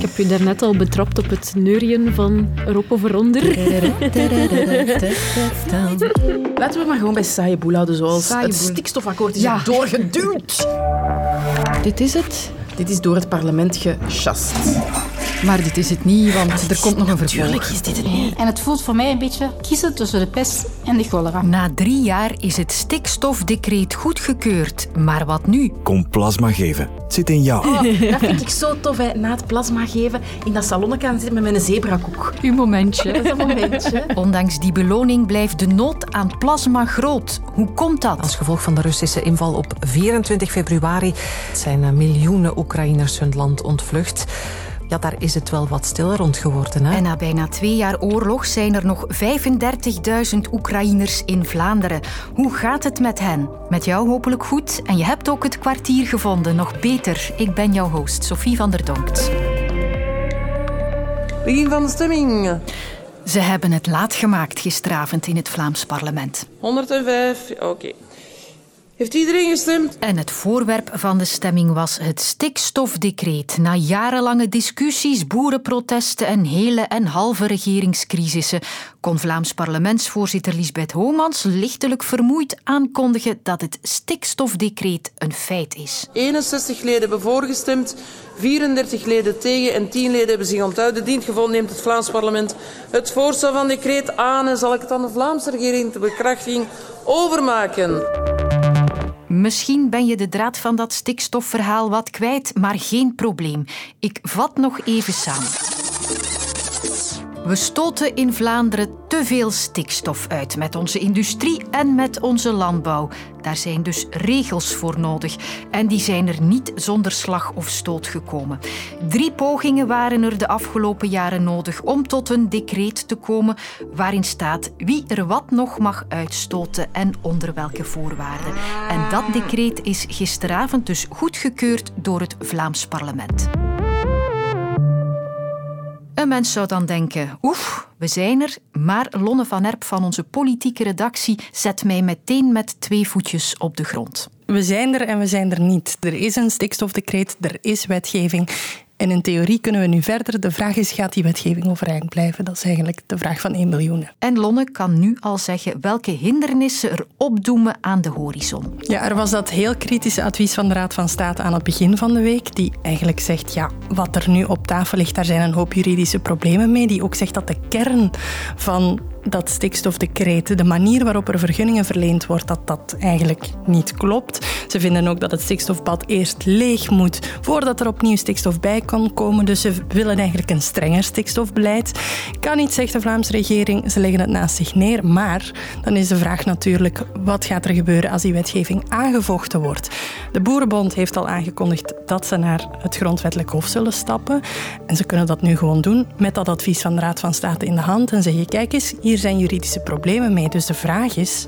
Ik heb je daarnet al betrapt op het neurien van erop of eronder. Laten we maar gewoon bij saaie boel houden, zoals Saaie het boel. stikstofakkoord is Ja. doorgeduwd. Dit is het. Dit is door het parlement gechast. Maar dit is het niet, want er komt nog een vervolg. Tuurlijk is dit het niet. En het voelt voor mij een beetje kiezen tussen de pest en de cholera. Na drie jaar is het stikstofdecreet goedgekeurd. Maar wat nu? Kom plasma geven. Het zit in jou. Dat vind ik zo tof, hè. na het plasma geven in dat salon kan zitten met mijn zebrakoek. Uw momentje. Dat is een momentje. Ondanks die beloning blijft de nood aan plasma groot. Hoe komt dat? Als gevolg van de Russische inval op 24 februari zijn miljoenen Oekraïners hun land ontvlucht. Ja, daar is het wel wat stiller rond geworden. Hè? En na bijna twee jaar oorlog zijn er nog 35.000 Oekraïners in Vlaanderen. Hoe gaat het met hen? Met jou hopelijk goed. En je hebt ook het kwartier gevonden. Nog beter. Ik ben jouw host, Sophie van der Donkt. Begin van de stemming. Ze hebben het laat gemaakt gisteravond in het Vlaams parlement. 105. Oké. Heeft iedereen gestemd? En het voorwerp van de stemming was het stikstofdecreet. Na jarenlange discussies, boerenprotesten en hele en halve regeringscrisissen kon Vlaams parlementsvoorzitter Lisbeth Homans lichtelijk vermoeid aankondigen dat het stikstofdecreet een feit is. 61 leden hebben voorgestemd, 34 leden tegen en 10 leden hebben zich onthouden. Dient gevolg neemt het Vlaams parlement het voorstel van decreet aan en zal ik het aan de Vlaamse regering ter bekrachtiging overmaken. Misschien ben je de draad van dat stikstofverhaal wat kwijt, maar geen probleem. Ik vat nog even samen. We stoten in Vlaanderen te veel stikstof uit met onze industrie en met onze landbouw. Daar zijn dus regels voor nodig. En die zijn er niet zonder slag of stoot gekomen. Drie pogingen waren er de afgelopen jaren nodig om tot een decreet te komen waarin staat wie er wat nog mag uitstoten en onder welke voorwaarden. En dat decreet is gisteravond dus goedgekeurd door het Vlaams parlement. Een mens zou dan denken, oef, we zijn er, maar Lonne van Erp van onze politieke redactie zet mij meteen met twee voetjes op de grond. We zijn er en we zijn er niet. Er is een stikstofdecreet, er is wetgeving. En in theorie kunnen we nu verder. De vraag is, gaat die wetgeving overeind blijven? Dat is eigenlijk de vraag van 1 miljoen. En Lonne kan nu al zeggen welke hindernissen er opdoemen aan de horizon. Ja, er was dat heel kritische advies van de Raad van State aan het begin van de week, die eigenlijk zegt, ja, wat er nu op tafel ligt, daar zijn een hoop juridische problemen mee. Die ook zegt dat de kern van dat stikstofdecreet, de manier waarop er vergunningen verleend wordt, dat dat eigenlijk niet klopt. Ze vinden ook dat het stikstofbad eerst leeg moet voordat er opnieuw stikstof bij kan komen. Dus ze willen eigenlijk een strenger stikstofbeleid. Kan niet, zegt de Vlaamse regering. Ze leggen het naast zich neer. Maar dan is de vraag natuurlijk, wat gaat er gebeuren als die wetgeving aangevochten wordt? De Boerenbond heeft al aangekondigd dat ze naar het grondwettelijk hof zullen stappen. En ze kunnen dat nu gewoon doen met dat advies van de Raad van State in de hand en zeggen, kijk eens, hier zijn juridische problemen mee. Dus de vraag is,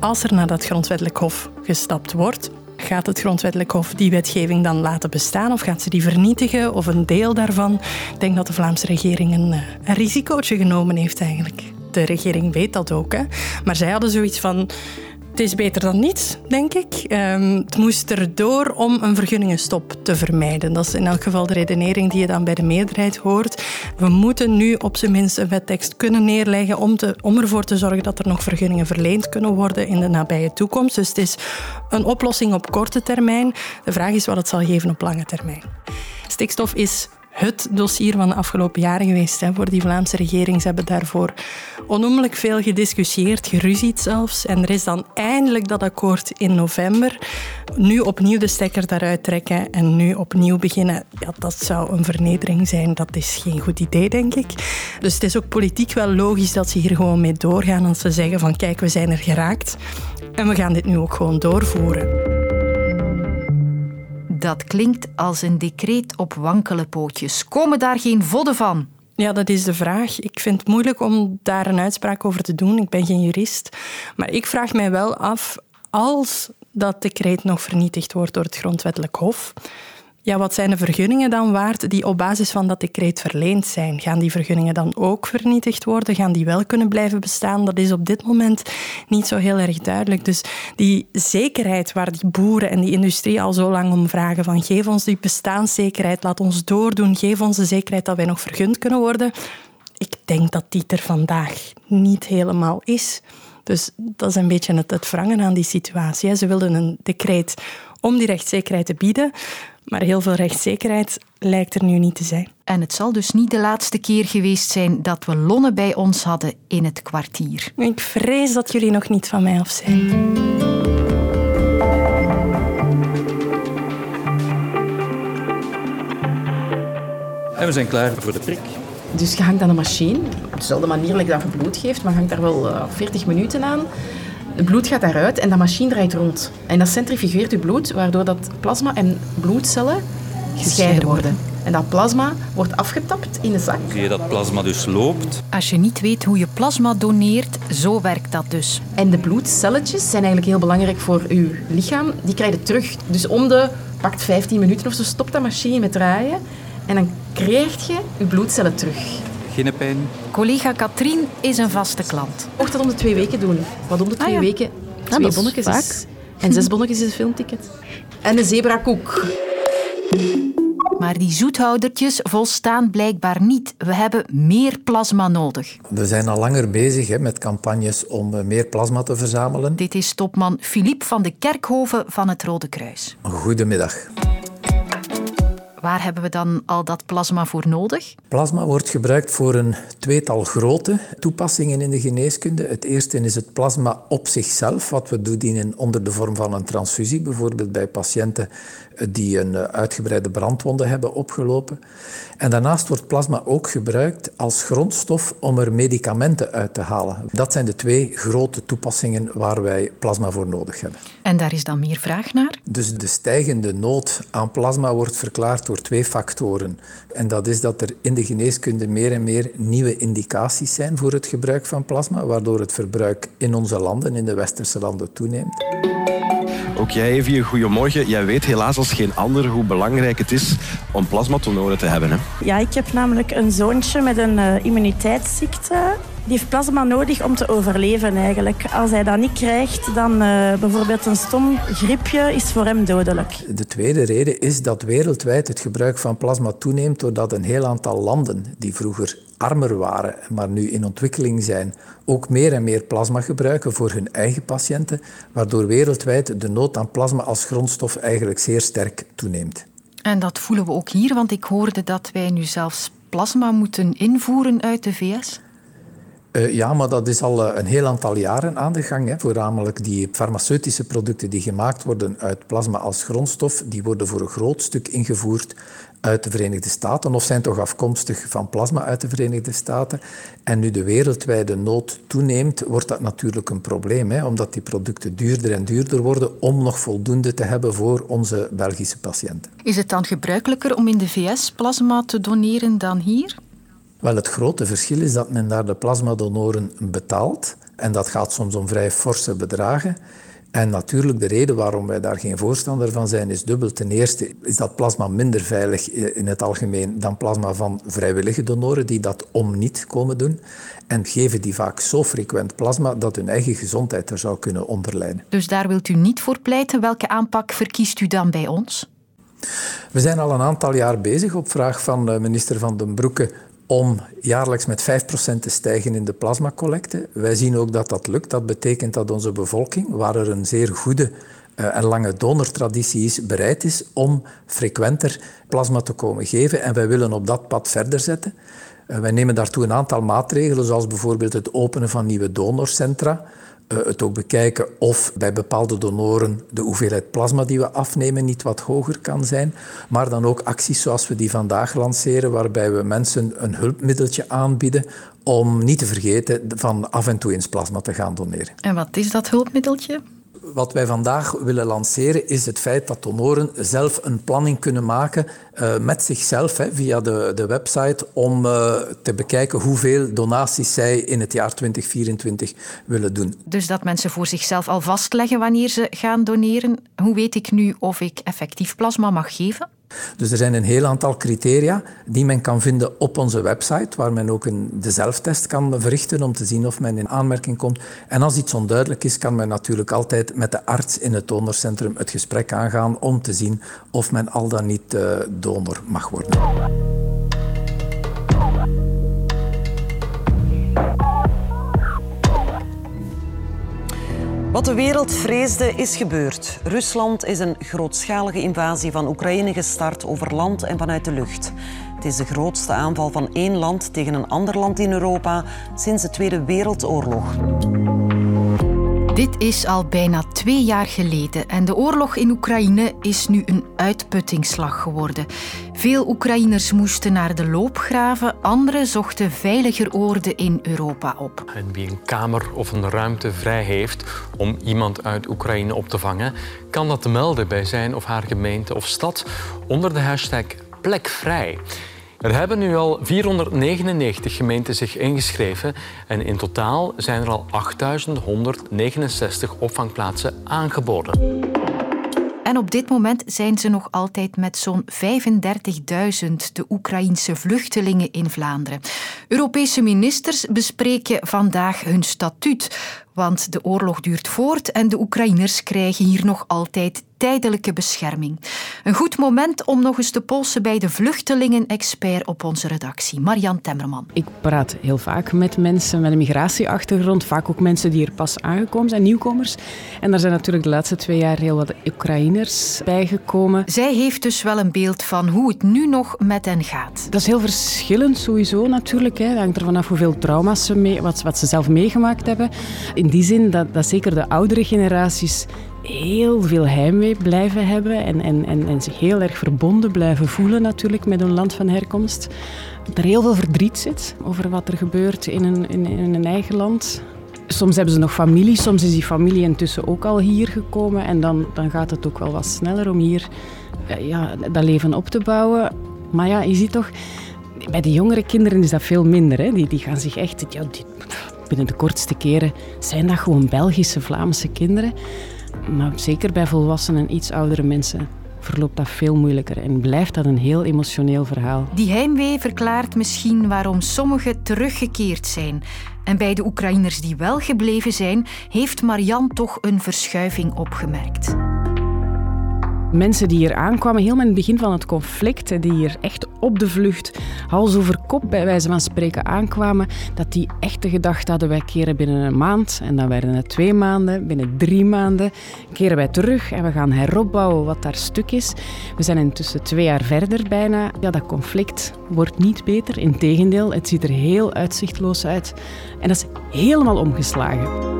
als er naar dat grondwettelijk hof gestapt wordt, gaat het grondwettelijk hof die wetgeving dan laten bestaan of gaat ze die vernietigen of een deel daarvan? Ik denk dat de Vlaamse regering een, eh, een risicootje genomen heeft eigenlijk. De regering weet dat ook, hè? maar zij hadden zoiets van. Het is beter dan niets, denk ik. Ehm, het moest erdoor om een vergunningenstop te vermijden. Dat is in elk geval de redenering die je dan bij de meerderheid hoort. We moeten nu op zijn minst een wettekst kunnen neerleggen om, te, om ervoor te zorgen dat er nog vergunningen verleend kunnen worden in de nabije toekomst. Dus het is een oplossing op korte termijn. De vraag is wat het zal geven op lange termijn. Stikstof is het dossier van de afgelopen jaren geweest hè, voor die Vlaamse regering. Ze hebben daarvoor onnoemelijk veel gediscussieerd, geruzied zelfs. En er is dan eindelijk dat akkoord in november. Nu opnieuw de stekker daaruit trekken en nu opnieuw beginnen. Ja, dat zou een vernedering zijn. Dat is geen goed idee, denk ik. Dus het is ook politiek wel logisch dat ze hier gewoon mee doorgaan. Als ze zeggen van kijk, we zijn er geraakt. En we gaan dit nu ook gewoon doorvoeren. Dat klinkt als een decreet op wankele pootjes. Komen daar geen vodden van? Ja, dat is de vraag. Ik vind het moeilijk om daar een uitspraak over te doen. Ik ben geen jurist. Maar ik vraag mij wel af, als dat decreet nog vernietigd wordt door het Grondwettelijk Hof, ja, wat zijn de vergunningen dan waard die op basis van dat decreet verleend zijn? Gaan die vergunningen dan ook vernietigd worden? Gaan die wel kunnen blijven bestaan? Dat is op dit moment niet zo heel erg duidelijk. Dus die zekerheid waar die boeren en die industrie al zo lang om vragen van geef ons die bestaanszekerheid, laat ons doordoen, geef ons de zekerheid dat wij nog vergund kunnen worden. Ik denk dat die er vandaag niet helemaal is. Dus dat is een beetje het, het wrangen aan die situatie. Ze wilden een decreet om die rechtszekerheid te bieden. Maar heel veel rechtszekerheid lijkt er nu niet te zijn. En het zal dus niet de laatste keer geweest zijn dat we Lonne bij ons hadden in het kwartier. Ik vrees dat jullie nog niet van mij af zijn. En we zijn klaar voor de prik. Dus je hangt aan de machine, op dezelfde manier dat je bloed geeft, maar je hangt daar wel uh, 40 minuten aan. Het bloed gaat daaruit en dat machine draait rond. En dat centrifugeert je bloed, waardoor dat plasma en bloedcellen gescheiden worden. En dat plasma wordt afgetapt in de zak. Zie je dat plasma dus loopt? Als je niet weet hoe je plasma doneert, zo werkt dat dus. En de bloedcelletjes zijn eigenlijk heel belangrijk voor je lichaam. Die krijg je terug. Dus om de pakt 15 minuten of zo stopt dat machine met draaien. En dan krijg je je bloedcellen terug. Geen pijn? Collega Katrien is een vaste klant. Mocht dat om de twee weken doen. Wat om de twee Ah, ja. weken Ja, twee bonnetjes vaak. is. En zes bonnetjes is een filmticket. En een zebrakoek. Maar die zoethoudertjes volstaan blijkbaar niet. We hebben meer plasma nodig. We zijn al langer bezig hè, met campagnes om eh, meer plasma te verzamelen. Dit is topman Philippe van de Kerkhoven van het Rode Kruis. Goedemiddag. Waar hebben we dan al dat plasma voor nodig? Plasma wordt gebruikt voor een tweetal grote toepassingen in de geneeskunde. Het eerste is het plasma op zichzelf, wat we toedienen onder de vorm van een transfusie, bijvoorbeeld bij patiënten die een eh, uitgebreide brandwonde hebben opgelopen. En daarnaast wordt plasma ook gebruikt als grondstof om er medicamenten uit te halen. Dat zijn de twee grote toepassingen waar wij plasma voor nodig hebben. En daar is dan meer vraag naar? Dus de stijgende nood aan plasma wordt verklaard door twee factoren. En dat is dat er in de geneeskunde meer en meer nieuwe indicaties zijn voor het gebruik van plasma, waardoor het verbruik in onze landen, in de westerse landen, toeneemt. Ook jij, Evie, goedemorgen. Jij weet helaas als geen ander hoe belangrijk het is om plasmatonoren te hebben. Hè? Ja, ik heb namelijk een zoontje met een eh, immuniteitsziekte. Die heeft plasma nodig om te overleven eigenlijk. Als hij dat niet krijgt, dan eh, bijvoorbeeld een stom griepje is voor hem dodelijk. De tweede reden is dat wereldwijd het gebruik van plasma toeneemt doordat een heel aantal landen die vroeger armer waren, maar nu in ontwikkeling zijn, ook meer en meer plasma gebruiken voor hun eigen patiënten, waardoor wereldwijd de nood aan plasma als grondstof eigenlijk zeer sterk toeneemt. En dat voelen we ook hier, want ik hoorde dat wij nu zelfs plasma moeten invoeren uit de VS. Uh, ja, maar dat is al uh, een heel aantal jaren aan de gang. Hè. Voornamelijk die farmaceutische producten die gemaakt worden uit plasma als grondstof, die worden voor een groot stuk ingevoerd uit de Verenigde Staten of zijn toch afkomstig van plasma uit de Verenigde Staten. En nu de wereldwijde nood toeneemt, wordt dat natuurlijk een probleem, hè, omdat die producten duurder en duurder worden om nog voldoende te hebben voor onze Belgische patiënten. Is het dan gebruikelijker om in de VS plasma te doneren dan hier? Wel, het grote verschil is dat men daar de plasmadonoren betaalt. En dat gaat soms om vrij forse bedragen. En natuurlijk, de reden waarom wij daar geen voorstander van zijn, is dubbel. Ten eerste is dat plasma minder veilig in het algemeen dan plasma van vrijwillige donoren, die dat om niet komen doen. En geven die vaak zo frequent plasma dat hun eigen gezondheid er zou kunnen onder lijden. Dus daar wilt u niet voor pleiten. Welke aanpak verkiest u dan bij ons? We zijn al een aantal jaar bezig op vraag van eh, minister Van den Broeke om jaarlijks met 5% te stijgen in de plasmacollecte. Wij zien ook dat dat lukt. Dat betekent dat onze bevolking, waar er een zeer goede uh, en lange donortraditie is, bereid is om frequenter plasma te komen geven. En wij willen op dat pad verder zetten. Uh, wij nemen daartoe een aantal maatregelen, zoals bijvoorbeeld het openen van nieuwe donorcentra. Uh, het ook bekijken of bij bepaalde donoren de hoeveelheid plasma die we afnemen niet wat hoger kan zijn. Maar dan ook acties zoals we die vandaag lanceren, waarbij we mensen een hulpmiddeltje aanbieden om niet te vergeten van af en toe eens plasma te gaan doneren. En wat is dat hulpmiddeltje? Wat wij vandaag willen lanceren is het feit dat donoren zelf een planning kunnen maken uh, met zichzelf hè, via de, de website om uh, te bekijken hoeveel donaties zij in het jaar 2024 willen doen. Dus dat mensen voor zichzelf al vastleggen wanneer ze gaan doneren. Hoe weet ik nu of ik effectief plasma mag geven? Dus er zijn een heel aantal criteria die men kan vinden op onze website, waar men ook een, de zelftest kan verrichten om te zien of men in aanmerking komt. En als iets onduidelijk is, kan men natuurlijk altijd met de arts in het donorcentrum het gesprek aangaan om te zien of men al dan niet uh, donor mag worden. Wat de wereld vreesde is gebeurd. Rusland is een grootschalige invasie van Oekraïne gestart over land en vanuit de lucht. Het is de grootste aanval van één land tegen een ander land in Europa sinds de Tweede Wereldoorlog. Dit is al bijna twee jaar geleden en de oorlog in Oekraïne is nu een uitputtingsslag geworden. Veel Oekraïners moesten naar de loopgraven, anderen zochten veiliger oorden in Europa op. En wie een kamer of een ruimte vrij heeft om iemand uit Oekraïne op te vangen, kan dat melden bij zijn of haar gemeente of stad onder de hashtag plekvrij. Er hebben nu al 499 gemeenten zich ingeschreven en in totaal zijn er al 8.169 opvangplaatsen aangeboden. En op dit moment zijn ze nog altijd met zo'n 35.000 de Oekraïense vluchtelingen in Vlaanderen. Europese ministers bespreken vandaag hun statuut. Want de oorlog duurt voort en de Oekraïners krijgen hier nog altijd tijdelijke bescherming. Een goed moment om nog eens te polsen bij de vluchtelingen-expert op onze redactie, Marian Temmerman. Ik praat heel vaak met mensen met een migratieachtergrond, vaak ook mensen die er pas aangekomen zijn, nieuwkomers. En daar zijn natuurlijk de laatste twee jaar heel wat Oekraïners bijgekomen. Zij heeft dus wel een beeld van hoe het nu nog met hen gaat. Dat is heel verschillend sowieso natuurlijk. Hè. Dat hangt er vanaf hoeveel trauma's ze mee, wat, wat ze zelf meegemaakt hebben. In die zin dat, dat zeker de oudere generaties heel veel heimwee blijven hebben en, en, en, en, zich heel erg verbonden blijven voelen natuurlijk met hun land van herkomst. Dat er heel veel verdriet zit over wat er gebeurt in een, in, in eigen land. Soms hebben ze nog familie, soms is die familie intussen ook al hier gekomen en dan, dan gaat het ook wel wat sneller om hier eh, ja, dat leven op te bouwen. Maar ja, je ziet toch, bij de jongere kinderen is dat veel minder. Hè? Die, die gaan zich echt, ja, binnen de kortste keren zijn dat gewoon Belgische, Vlaamse kinderen. Maar zeker bij volwassenen en iets oudere mensen verloopt dat veel moeilijker en blijft dat een heel emotioneel verhaal. Die heimwee verklaart misschien waarom sommigen teruggekeerd zijn. En bij de Oekraïners die wel gebleven zijn, heeft Marian toch een verschuiving opgemerkt mensen die hier aankwamen, helemaal in het begin van het conflict, die hier echt op de vlucht, hals over kop bij wijze van spreken aankwamen, dat die echt de gedachte hadden, wij keren binnen een maand. En dan werden het twee maanden, binnen drie maanden keren wij terug en we gaan heropbouwen wat daar stuk is. We zijn intussen twee jaar verder bijna. Ja, dat conflict wordt niet beter. Integendeel, het ziet er heel uitzichtloos uit. En dat is helemaal omgeslagen.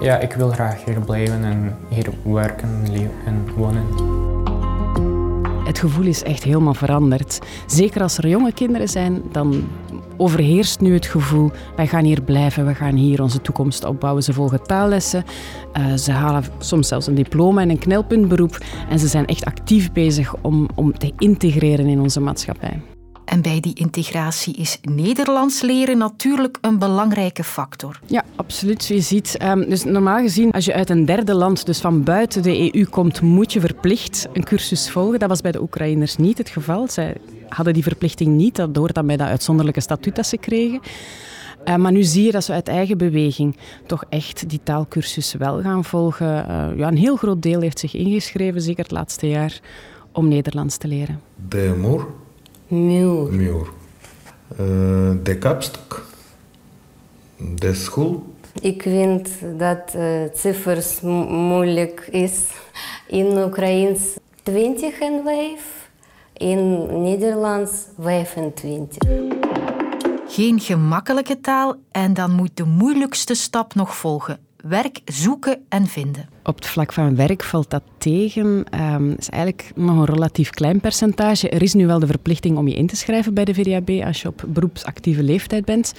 Ja, ik wil graag hier blijven en hier werken en wonen. Het gevoel is echt helemaal veranderd. Zeker als er jonge kinderen zijn, dan overheerst nu het gevoel, wij gaan hier blijven, we gaan hier onze toekomst opbouwen. Ze volgen taallessen, uh, ze halen soms zelfs een diploma en een knelpuntberoep en ze zijn echt actief bezig om, om te integreren in onze maatschappij. En bij die integratie is Nederlands leren natuurlijk een belangrijke factor. Ja, absoluut. Je ziet, um, dus normaal gezien, als je uit een derde land, dus van buiten de EU komt, moet je verplicht een cursus volgen. Dat was bij de Oekraïners niet het geval. Zij hadden die verplichting niet. Dat hoort dan bij dat uitzonderlijke statuut dat ze kregen. Uh, maar nu zie je dat ze uit eigen beweging toch echt die taalkursus wel gaan volgen. Uh, ja, een heel groot deel heeft zich ingeschreven, zeker het laatste jaar, om Nederlands te leren. De Moer Muur. Muur. Uh, de kapstok. De school. Ik vind dat uh, cijfers moeilijk is. In Oekraïens 20 en 5. In Nederlands 25. Geen gemakkelijke taal en dan moet de moeilijkste stap nog volgen werk zoeken en vinden? Op het vlak van werk valt dat tegen. Um, is eigenlijk nog een relatief klein percentage. Er is nu wel de verplichting om je in te schrijven bij de VDAB als je op beroepsactieve leeftijd bent.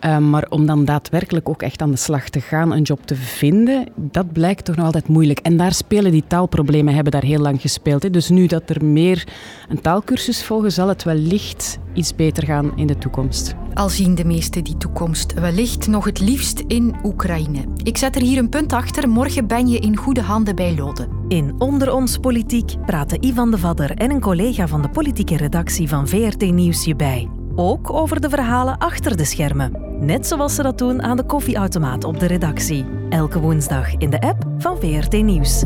Ehm, maar om dan daadwerkelijk ook echt aan de slag te gaan, een job te vinden, dat blijkt toch nog altijd moeilijk. En daar spelen die taalproblemen, hebben daar heel lang gespeeld. Hè. Dus nu dat er meer een taalkursus volgen, zal het wellicht iets beter gaan in de toekomst. Al zien de meesten die toekomst wellicht nog het liefst in Oekraïne. Ik zet er hier een punt achter. Morgen ben je in goede handen bij Lode. In Onder ons Politiek praten Ivan de Vadder en een collega van de politieke redactie van VRT Nieuws je bij. Ook over de verhalen achter de schermen. Net zoals ze dat doen aan de koffieautomaat op de redactie. Elke woensdag in de app van VRT Nieuws.